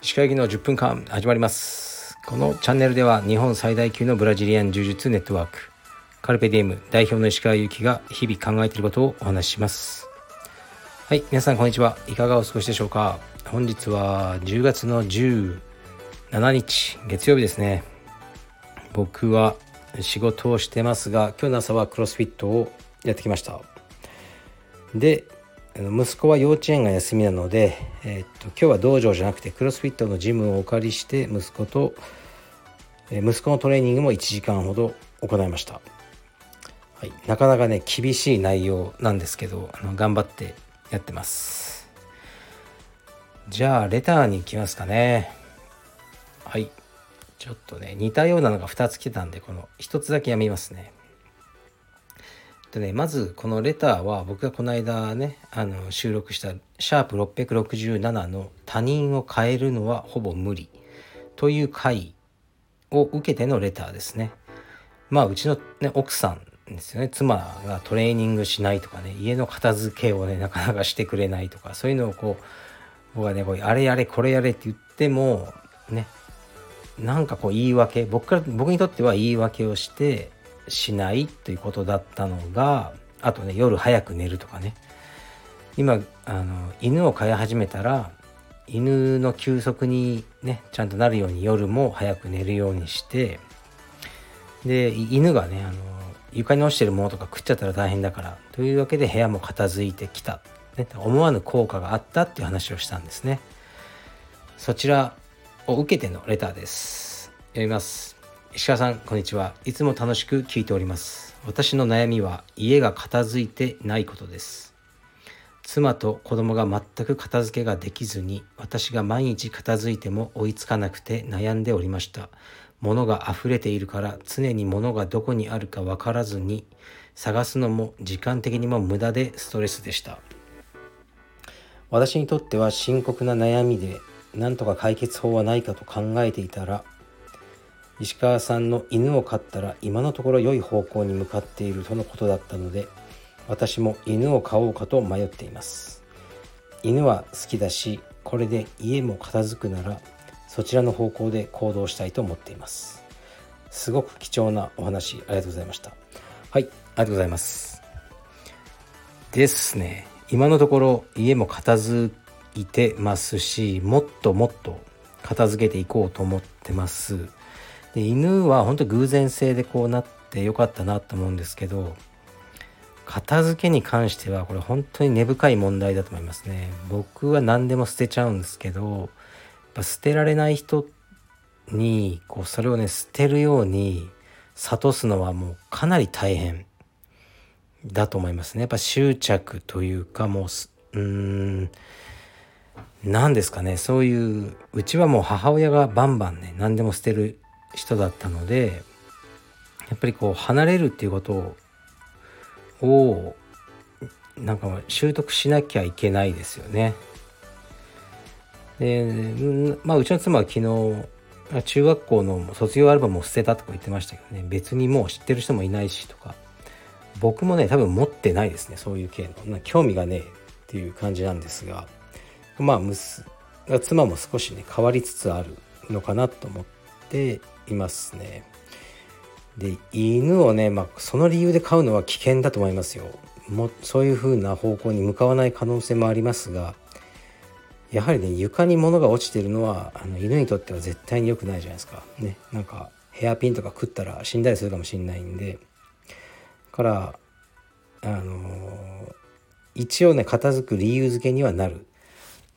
石川行きの10分間始まります。このチャンネルでは日本最大級のブラジリアン柔術ネットワークカルペディエム代表の石川由紀が日々考えていることをお話しします。はい皆さんこんにちは。いかがお過ごしでしょうか。本日は10月の17日月曜日ですね。僕は仕事をしてますが今日の朝はクロスフィットをやってきました。で息子は幼稚園が休みなので、えー、っと今日は道場じゃなくてクロスフィットのジムをお借りして息子と、えー、息子のトレーニングも1時間ほど行いました、はい、なかなかね厳しい内容なんですけどあの頑張ってやってます。じゃあレターに行きますかね。はい。ちょっとね似たようなのが2つ来てたんでこの1つだけ読みますね。でねまずこのレターは僕がこの間ねあの収録した「シャープ #667」の「他人を変えるのはほぼ無理」という回を受けてのレターですね。まあうちの、ね、奥さんですよね妻がトレーニングしないとかね家の片付けをねなかなかしてくれないとかそういうのをこう僕はねこうあれやれこれやれって言ってもねなんかこう言い訳僕から僕にとっては言い訳をしてしないということだったのがあとね夜早く寝るとかね。今あの犬を飼い始めたら犬の休息にねちゃんとなるように夜も早く寝るようにしてで犬がねあの床に落ちてるものとか食っちゃったら大変だからというわけで部屋も片付いてきた、ね、思わぬ効果があったっていう話をしたんですね。そちらを受けてのレターです。読みます。石川さんこんにちは。いつも楽しく聞いております。私の悩みは家が片付いてないことです。妻と子供が全く片付けができずに私が毎日片付いても追いつかなくて悩んでおりました。物が溢れているから常に物がどこにあるか分からずに探すのも時間的にも無駄でストレスでした。私にとっては深刻な悩みで何とか解決法はないかと考えていたら石川さんの犬を飼ったら今のところ良い方向に向かっているとのことだったので私も犬を飼おうかと迷っています。犬は好きだしこれで家も片付くならそちらの方向で行動したいと思っています。すごく貴重なお話ありがとうございました。はいありがとうございます。ですね。今のところ家も片付いてますしもっともっと片付けていこうと思ってます。で犬は本当偶然性でこうなってよかったなと思うんですけど片付けに関してはこれ本当に根深い問題だと思いますね。僕は何でも捨てちゃうんですけどやっぱ捨てられない人にこうそれをね捨てるように諭すのはもうかなり大変だと思いますね。やっぱ執着というかもううーん何ですかね。そういううちはもう母親がバンバンね何でも捨てる人だったのでやっぱりこう離れるっていうことをなんか習得しなきゃいけないですよね。でまあうちの妻は昨日中学校の卒業アルバムを捨てたとか言ってましたけどね。別にもう知ってる人もいないしとか。僕もね多分持ってないですねそういう系の。興味がねえっていう感じなんですが。まあ妻も少しね変わりつつあるのかなと思ってていますね。で犬をね、まあ、その理由で飼うのは危険だと思いますよ。もそういう風な方向に向かわない可能性もありますがやはりね床に物が落ちてるのはあの犬にとっては絶対に良くないじゃないですか。ねなんかヘアピンとか食ったら死んだりするかもしれないんでからあのー、一応ね片付く理由付けにはなる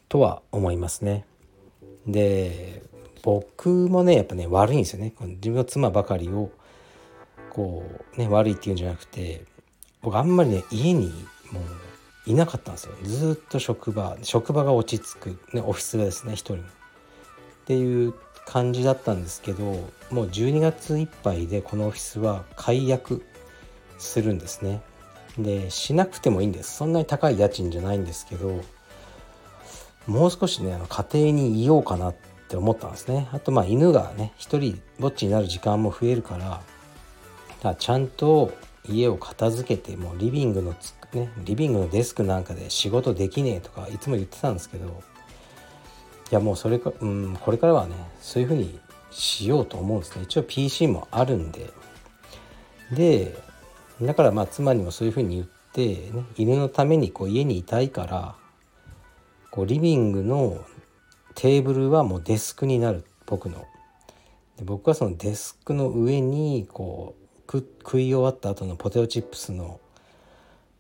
とは思いますね。で僕もねやっぱね悪いんですよね。自分の妻ばかりをこうね悪いっていうんじゃなくて僕あんまりね家にもういなかったんですよ。ずっと職場職場が落ち着く、ね、オフィスがですね一人っていう感じだったんですけどもう12月いっぱいでこのオフィスは解約するんですね。でしなくてもいいんです。そんなに高い家賃じゃないんですけどもう少しねあの家庭にいようかなってって思ったんですね。あとまあ犬がね一人ぼっちになる時間も増えるからちゃんと家を片付けてもうリビングのつ、ね、リビングのデスクなんかで仕事できねえとかいつも言ってたんですけどいやもうそれか、うん、これからはねそういうふうにしようと思うんですね。一応 PC もあるんで。でだからまあ妻にもそういうふうに言って、ね、犬のためにこう家にいたいからこうリビングのテーブルはもうデスクになる僕の。で僕はそのデスクの上にこう食い終わった後のポテトチップスの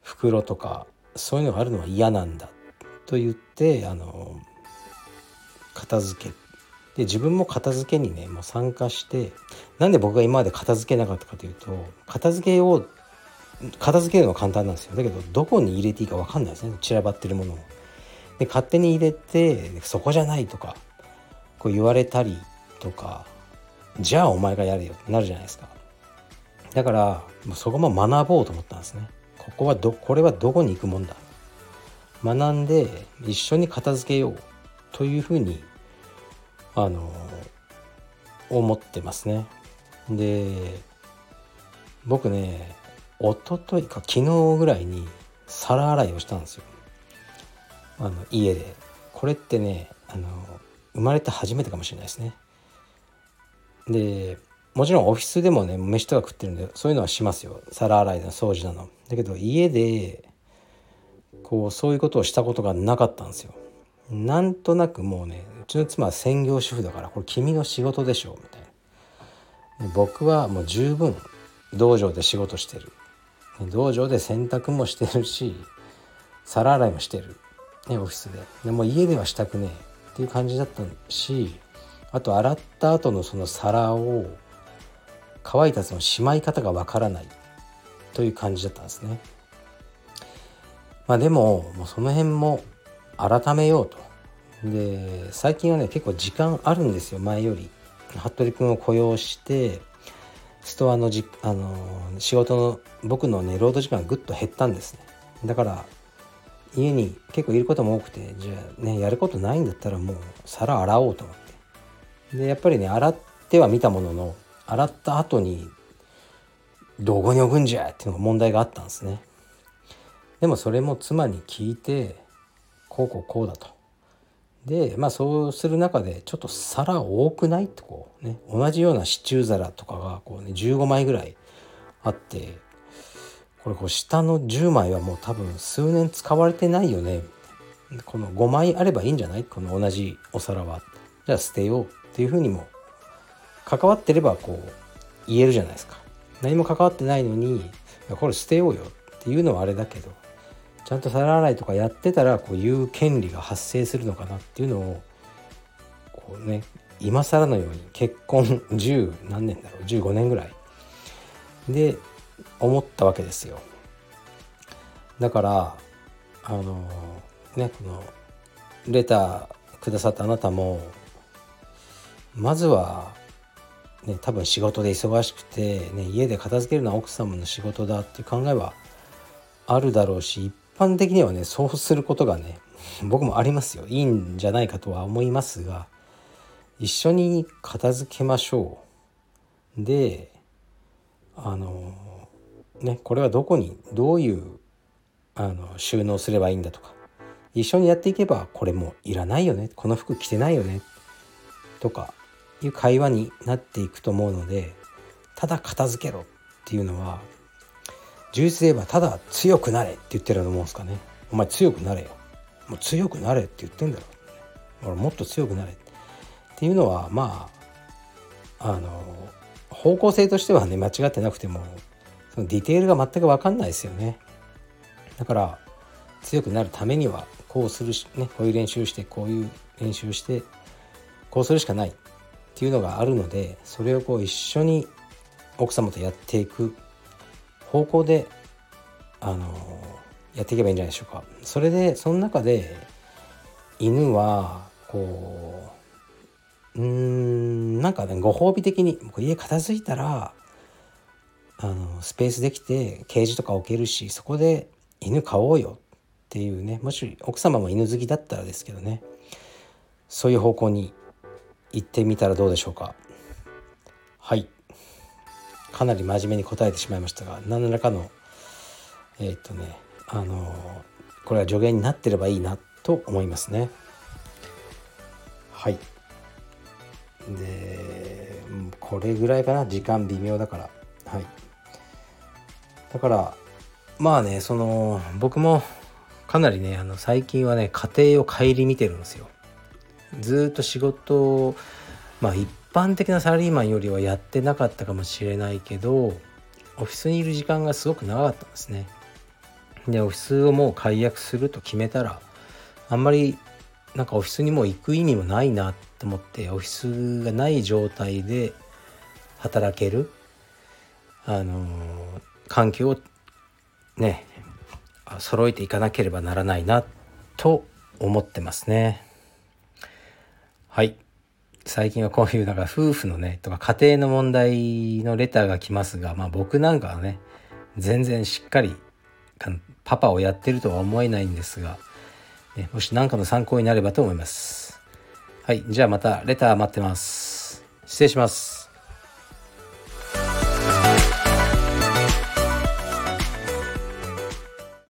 袋とかそういうのがあるのは嫌なんだと言ってあの片付けで自分も片付けにねもう参加してなんで僕が今まで片付けなかったかというと片付けを片付けるのは簡単なんですよだけどどこに入れていいか分かんないですね散らばってるものを。で勝手に入れてそこじゃないとかこう言われたりとかじゃあお前がやれよってなるじゃないですか。だからそこも学ぼうと思ったんですね。ここはどこれはどこに行くもんだ。学んで一緒に片付けようというふうにあの思ってますね。で僕ね一昨日か昨日ぐらいに皿洗いをしたんですよ。あの家で。これってねあの生まれて初めてかもしれないですね。でもちろんオフィスでもね飯とか食ってるんでそういうのはしますよ。皿洗いの掃除なの。だけど家でこうそういうことをしたことがなかったんですよ。なんとなくもうねうちの妻は専業主婦だからこれ君の仕事でしょうみたいな。僕はもう十分道場で仕事してる。道場で洗濯もしてるし皿洗いもしてる。ね、オフィスででも家ではしたくねえっていう感じだったしあと洗った後のその皿を乾いたそのしまい方がわからないという感じだったんですね。まあでももうその辺も改めようと。で最近はね結構時間あるんですよ前より。服部君を雇用してストアのじあの仕事の僕のね労働時間がぐっと減ったんですね。だから家に結構いることも多くてじゃあねやることないんだったらもう皿洗おうと思って。でやっぱりね洗っては見たものの洗った後にどこに置くんじゃっていうのが問題があったんですね。でもそれも妻に聞いてこうこうこうだと。でまあそうする中でちょっと皿多くないってこうね同じようなシチュー皿とかがこうね15枚ぐらいあってこれこう下の10枚はもう多分数年使われてないよね。この5枚あればいいんじゃない？この同じお皿は。じゃあ捨てようっていうふうにも関わってればこう言えるじゃないですか。何も関わってないのにこれ捨てようよっていうのはあれだけどちゃんと皿洗いとかやってたらこういう権利が発生するのかなっていうのをこうね今更のように結婚10何年だろう？15年ぐらい。で思ったわけですよ。だからあのねこのレターくださったあなたもまずはね多分仕事で忙しくて、ね、家で片付けるのは奥様の仕事だっていう考えはあるだろうし一般的にはねそうすることがね僕もありますよ。いいんじゃないかとは思いますが一緒に片付けましょう。であのね、これはどこにどういうあの収納すればいいんだとか。一緒にやっていけばこれもいらないよね。この服着てないよね。とかいう会話になっていくと思うのでただ片付けろ。っていうのは充実で言えばただ強くなれ。って言ってると思うんですかね。お前強くなれよ。もう強くなれ。って言ってんだろ。俺もっと強くなれ。っていうのはまああの方向性としてはね間違ってなくてもそのディテールが全く分かんないですよね。だから強くなるためにはこうするしねこういう練習してこういう練習してこうするしかない。っていうのがあるのでそれをこう一緒に奥様とやっていく。方向であのやっていけばいいんじゃないでしょうか。それでその中で犬はこううんなんかねご褒美的に家片付いたらあのスペースできてケージとか置けるしそこで犬飼おうよっていうねもし奥様も犬好きだったらですけどねそういう方向に行ってみたらどうでしょうか。はい。かなり真面目に答えてしまいましたが何らかのえー、っとねあのこれは助言になってればいいなと思いますね。はい。でこれぐらいかな。時間微妙だから。はい。だからまあねその僕もかなりねあの最近はね家庭を顧みてるんですよ。ずっと仕事まあ一般的なサラリーマンよりはやってなかったかもしれないけどオフィスにいる時間がすごく長かったんですね。でオフィスをもう解約すると決めたらあんまりなんかオフィスにもう行く意味もないなと思ってオフィスがない状態で働ける。あの環境をね揃えていかなければならないなと思ってますねはい最近はこういうなんか夫婦のねとか家庭の問題のレターが来ますがまあ僕なんかはね全然しっかりパパをやってるとは思えないんですが、ね、もし何かの参考になればと思います。はい、じゃあまたレター待ってます。失礼します。